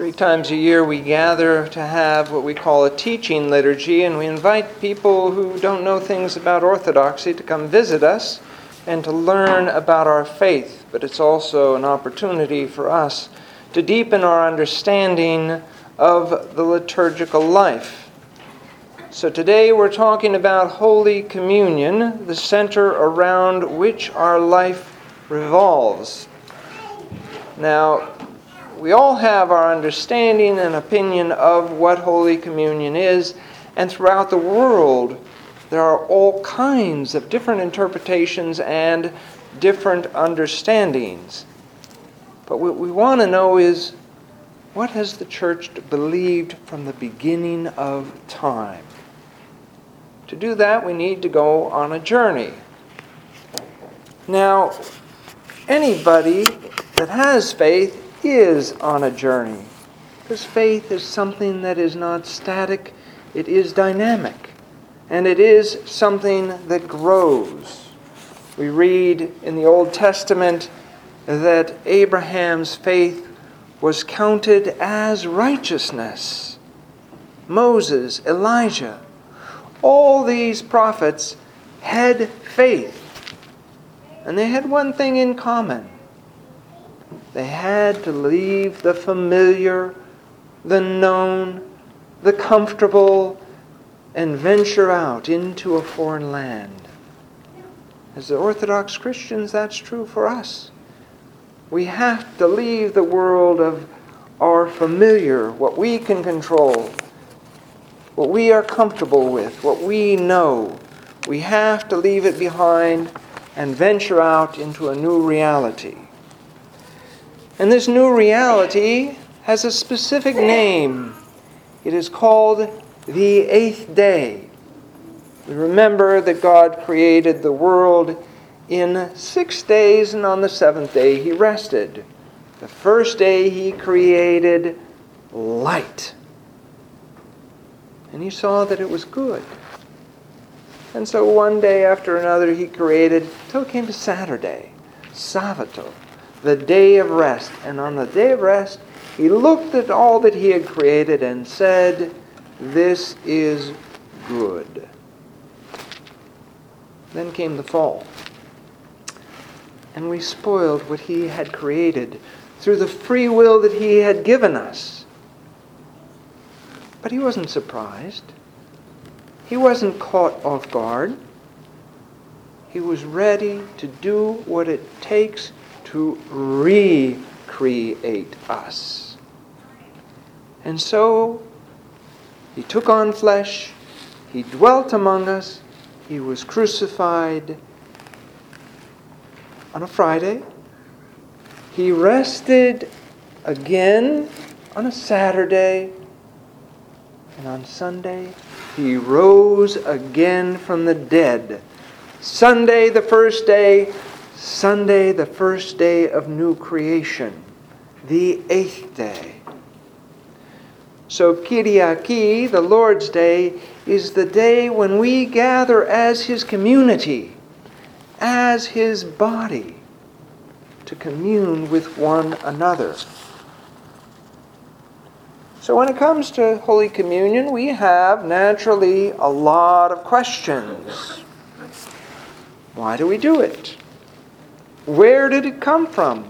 Three times a year we gather to have what we call a teaching liturgy, and we invite people who don't know things about Orthodoxy to come visit us and to learn about our faith. But it's also an opportunity for us to deepen our understanding of the liturgical life. So today we're talking about Holy Communion, the center around which our life revolves. Now, we all have our understanding and opinion of what Holy Communion is, and throughout the world, there are all kinds of different interpretations and different understandings. But what we want to know is what has the church believed from the beginning of time? To do that, we need to go on a journey. Now, anybody that has faith is on a journey. Because faith is something that is not static, it is dynamic. And it is something that grows. We read in the Old Testament that Abraham's faith was counted as righteousness. Moses, Elijah, all these prophets had faith. And they had one thing in common they had to leave the familiar, the known, the comfortable, and venture out into a foreign land. As the Orthodox Christians, that's true for us. We have to leave the world of our familiar, what we can control, what we are comfortable with, what we know. We have to leave it behind and venture out into a new reality. And this new reality has a specific name. It is called the eighth day. We remember that God created the world in six days, and on the seventh day he rested. The first day he created light. And he saw that it was good. And so one day after another he created, till it came to Saturday, Sabbath the day of rest. And on the day of rest, he looked at all that he had created and said, This is good. Then came the fall. And we spoiled what he had created through the free will that he had given us. But he wasn't surprised. He wasn't caught off guard. He was ready to do what it takes to recreate us. And so he took on flesh, he dwelt among us, he was crucified on a Friday, he rested again on a Saturday, and on Sunday he rose again from the dead. Sunday, the first day, Sunday, the first day of new creation, the eighth day. So, Kyriaki, the Lord's Day, is the day when we gather as His community, as His body, to commune with one another. So, when it comes to Holy Communion, we have naturally a lot of questions. Why do we do it? Where did it come from?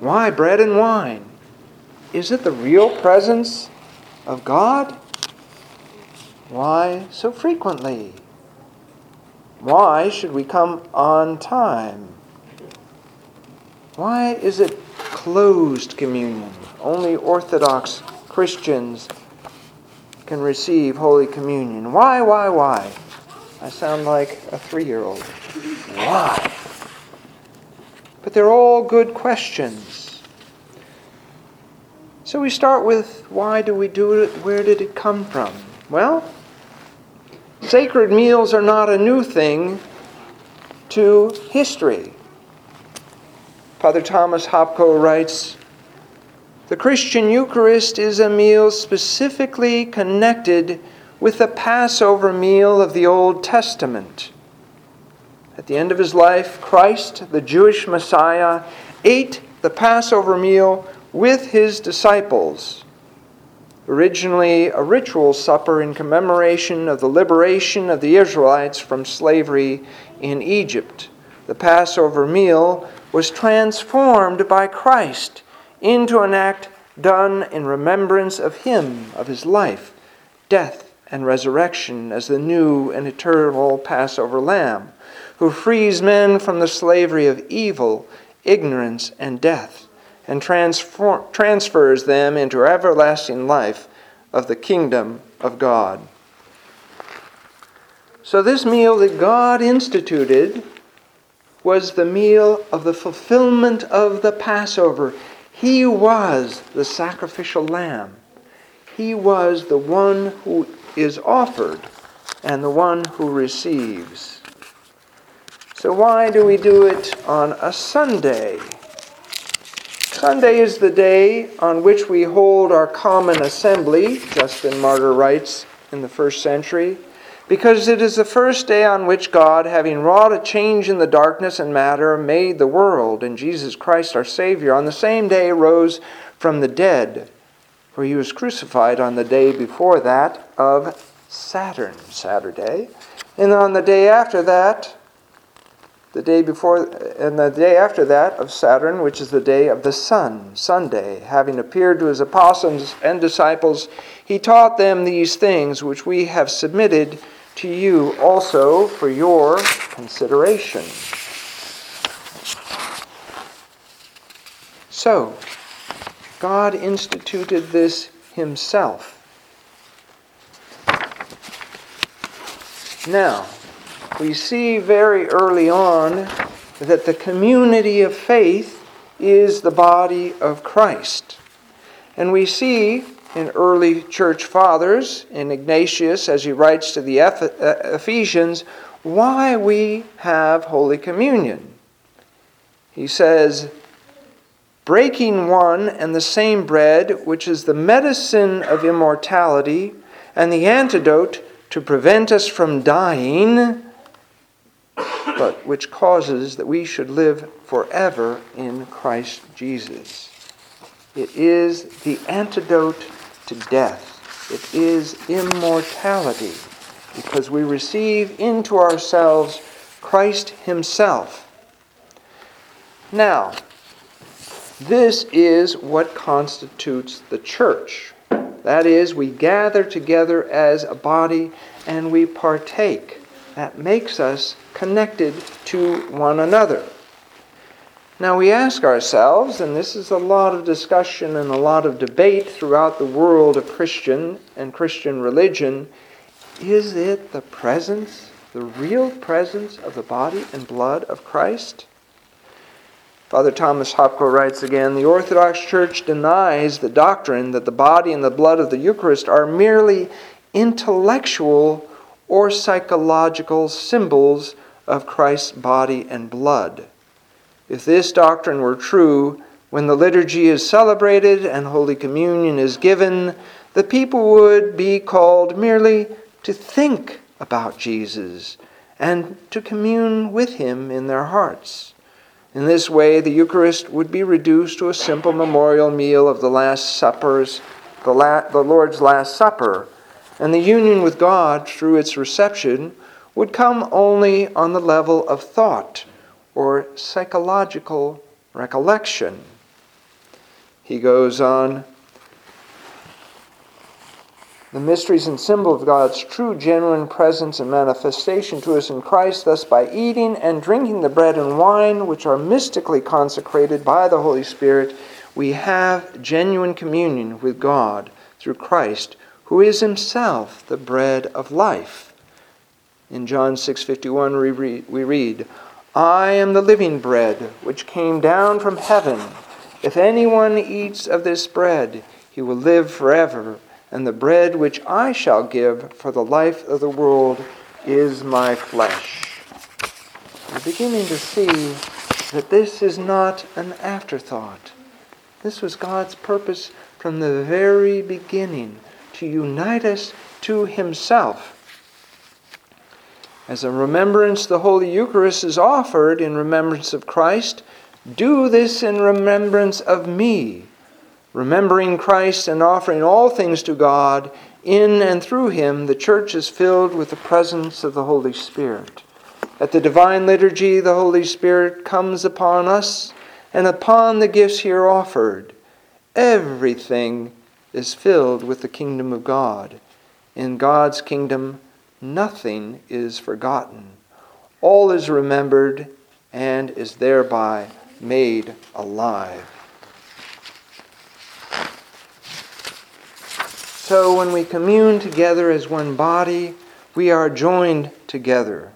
Why bread and wine? Is it the real presence of God? Why so frequently? Why should we come on time? Why is it closed communion? Only Orthodox Christians can receive Holy Communion. Why, why, why? I sound like a three year old. Why? But they're all good questions. So we start with why do we do it? Where did it come from? Well, sacred meals are not a new thing to history. Father Thomas Hopko writes The Christian Eucharist is a meal specifically connected with the Passover meal of the Old Testament. At the end of his life, Christ, the Jewish Messiah, ate the Passover meal with his disciples. Originally a ritual supper in commemoration of the liberation of the Israelites from slavery in Egypt. The Passover meal was transformed by Christ into an act done in remembrance of him, of his life, death, and resurrection as the new and eternal Passover lamb, who frees men from the slavery of evil, ignorance, and death, and transfer- transfers them into everlasting life of the kingdom of God. So, this meal that God instituted was the meal of the fulfillment of the Passover. He was the sacrificial lamb. He was the one who is offered and the one who receives. So, why do we do it on a Sunday? Sunday is the day on which we hold our common assembly, Justin Martyr writes in the first century, because it is the first day on which God, having wrought a change in the darkness and matter, made the world, and Jesus Christ our Savior, on the same day rose from the dead for he was crucified on the day before that of Saturn, Saturday. And on the day after that, the day before, and the day after that of Saturn, which is the day of the sun, Sunday, having appeared to his apostles and disciples, he taught them these things which we have submitted to you also for your consideration. So, God instituted this himself. Now, we see very early on that the community of faith is the body of Christ. And we see in early church fathers, in Ignatius, as he writes to the uh, Ephesians, why we have Holy Communion. He says, breaking one and the same bread, which is the medicine of immortality and the antidote to prevent us from dying, but which causes that we should live forever in Christ Jesus. It is the antidote to death. It is immortality because we receive into ourselves Christ Himself. Now, this is what constitutes the church. That is, we gather together as a body and we partake. That makes us connected to one another. Now we ask ourselves, and this is a lot of discussion and a lot of debate throughout the world of Christian and Christian religion is it the presence, the real presence of the body and blood of Christ? Father Thomas Hopko writes again The Orthodox Church denies the doctrine that the body and the blood of the Eucharist are merely intellectual or psychological symbols of Christ's body and blood. If this doctrine were true, when the liturgy is celebrated and Holy Communion is given, the people would be called merely to think about Jesus and to commune with him in their hearts. In this way, the Eucharist would be reduced to a simple memorial meal of the Last Supper's, the, La- the Lord's Last Supper, and the union with God through its reception would come only on the level of thought or psychological recollection. He goes on the mysteries and symbol of God's true, genuine presence and manifestation to us in Christ, thus by eating and drinking the bread and wine, which are mystically consecrated by the Holy Spirit, we have genuine communion with God through Christ, who is himself the bread of life. In John 6:51 we read, we read, "I am the living bread which came down from heaven. If anyone eats of this bread, he will live forever." and the bread which I shall give for the life of the world is my flesh. We're beginning to see that this is not an afterthought. This was God's purpose from the very beginning to unite us to Himself. As a remembrance, the Holy Eucharist is offered in remembrance of Christ. Do this in remembrance of me. Remembering Christ and offering all things to God, in and through him, the church is filled with the presence of the Holy Spirit. At the divine liturgy, the Holy Spirit comes upon us and upon the gifts here offered. Everything is filled with the kingdom of God. In God's kingdom, nothing is forgotten. All is remembered and is thereby made alive. So when we commune together as one body, we are joined together.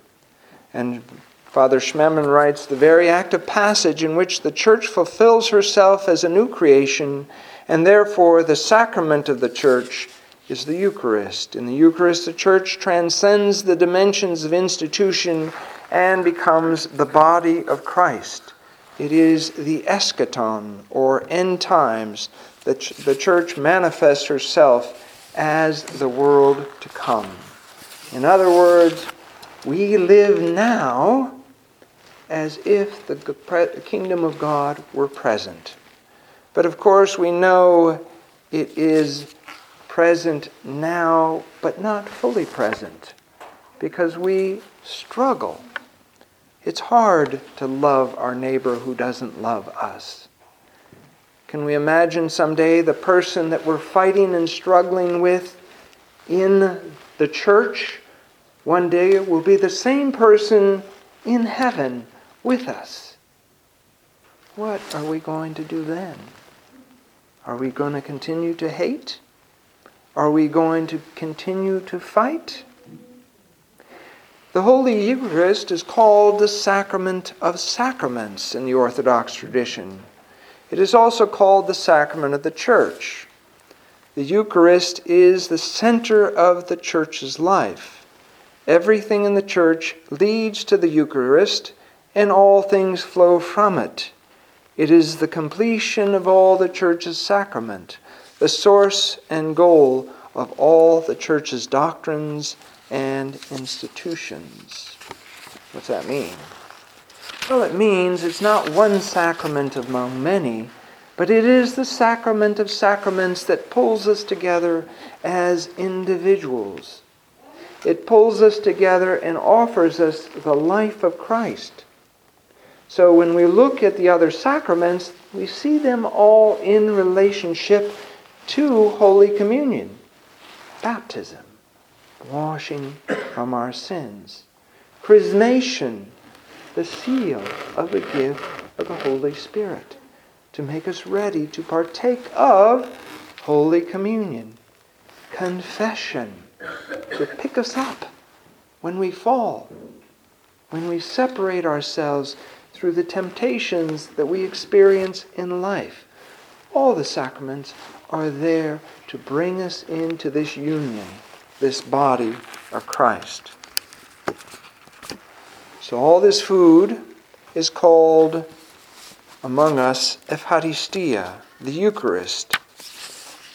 And Father Schmemann writes the very active passage in which the church fulfills herself as a new creation, and therefore the sacrament of the church is the Eucharist. In the Eucharist, the church transcends the dimensions of institution and becomes the body of Christ. It is the eschaton, or end times, that the church manifests herself as the world to come. In other words, we live now as if the kingdom of God were present. But of course, we know it is present now, but not fully present, because we struggle. It's hard to love our neighbor who doesn't love us. Can we imagine someday the person that we're fighting and struggling with in the church one day will be the same person in heaven with us? What are we going to do then? Are we going to continue to hate? Are we going to continue to fight? The Holy Eucharist is called the sacrament of sacraments in the Orthodox tradition. It is also called the sacrament of the church. The Eucharist is the center of the church's life. Everything in the church leads to the Eucharist, and all things flow from it. It is the completion of all the church's sacrament, the source and goal of all the church's doctrines and institutions. What's that mean? Well, it means it's not one sacrament among many, but it is the sacrament of sacraments that pulls us together as individuals. It pulls us together and offers us the life of Christ. So when we look at the other sacraments, we see them all in relationship to Holy Communion, baptism, washing from our sins, chrismation, the seal of the gift of the Holy Spirit to make us ready to partake of Holy Communion. Confession to pick us up when we fall, when we separate ourselves through the temptations that we experience in life. All the sacraments are there to bring us into this union, this body of Christ. So all this food is called among us Eucharistia, the Eucharist.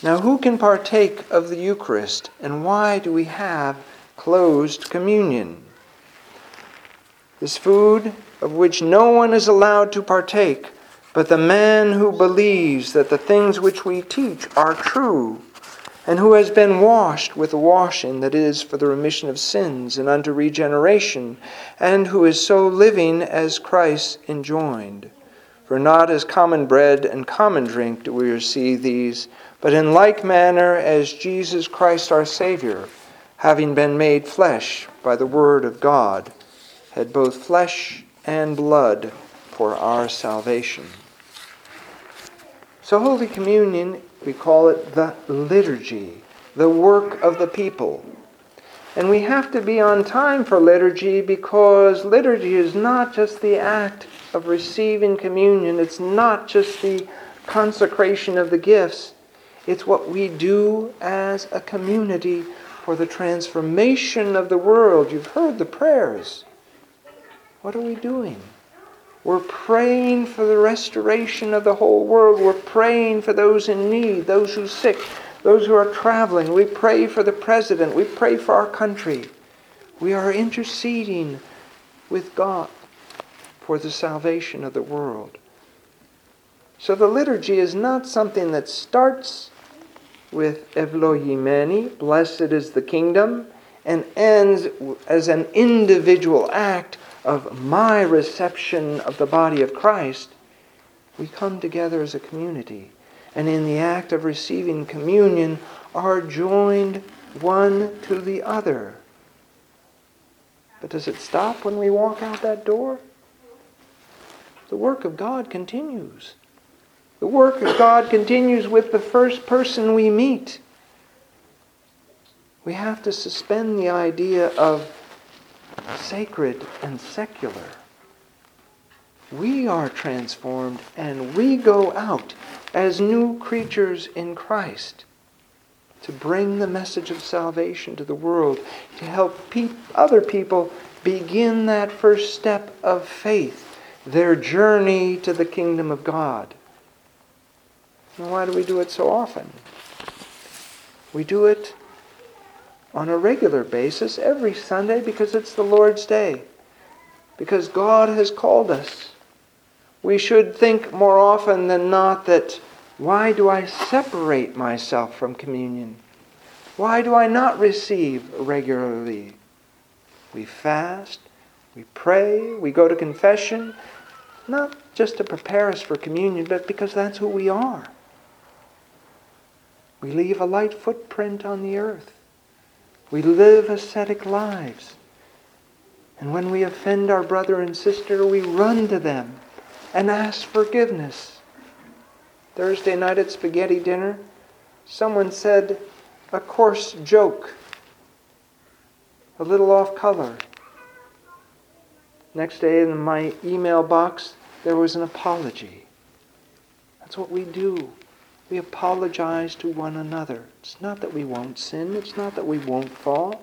Now, who can partake of the Eucharist, and why do we have closed communion? This food, of which no one is allowed to partake, but the man who believes that the things which we teach are true and who has been washed with the washing that is for the remission of sins and unto regeneration, and who is so living as Christ enjoined. For not as common bread and common drink do we receive these, but in like manner as Jesus Christ our Savior, having been made flesh by the Word of God, had both flesh and blood for our salvation. So, Holy Communion we call it the liturgy, the work of the people. And we have to be on time for liturgy because liturgy is not just the act of receiving communion, it's not just the consecration of the gifts, it's what we do as a community for the transformation of the world. You've heard the prayers. What are we doing? We're praying for the restoration of the whole world. We're praying for those in need, those who are sick, those who are traveling. We pray for the president. We pray for our country. We are interceding with God for the salvation of the world. So the liturgy is not something that starts with Evlohimeni, blessed is the kingdom, and ends as an individual act of my reception of the body of Christ. We come together as a community, and in the act of receiving communion are joined one to the other. But does it stop when we walk out that door? The work of God continues. The work of God continues with the first person we meet. We have to suspend the idea of sacred and secular. We are transformed and we go out as new creatures in Christ to bring the message of salvation to the world, to help pe- other people begin that first step of faith, their journey to the kingdom of God. And why do we do it so often? We do it on a regular basis every Sunday because it's the Lord's Day, because God has called us. We should think more often than not that why do I separate myself from communion? Why do I not receive regularly? We fast, we pray, we go to confession, not just to prepare us for communion, but because that's who we are. We leave a light footprint on the earth. We live ascetic lives. And when we offend our brother and sister, we run to them and ask forgiveness. Thursday night at spaghetti dinner, someone said a coarse joke, a little off color. Next day in my email box, there was an apology. That's what we do. We apologize to one another. It's not that we won't sin, it's not that we won't fall,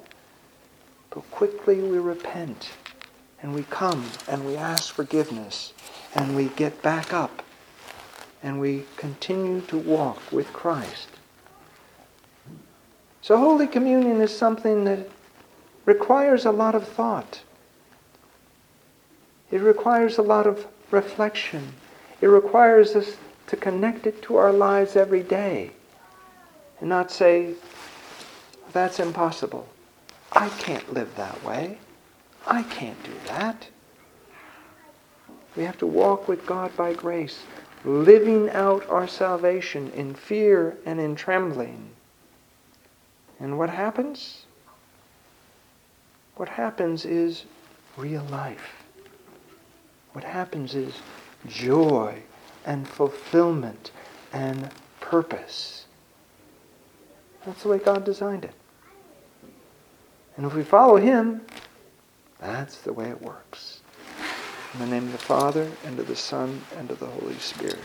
but quickly we repent and we come and we ask forgiveness and we get back up and we continue to walk with Christ. So, Holy Communion is something that requires a lot of thought. It requires a lot of reflection. It requires us to connect it to our lives every day and not say, that's impossible. I can't live that way. I can't do that. We have to walk with God by grace living out our salvation in fear and in trembling. And what happens? What happens is real life. What happens is joy and fulfillment and purpose. That's the way God designed it. And if we follow Him, that's the way it works. In the name of the Father, and of the Son, and of the Holy Spirit.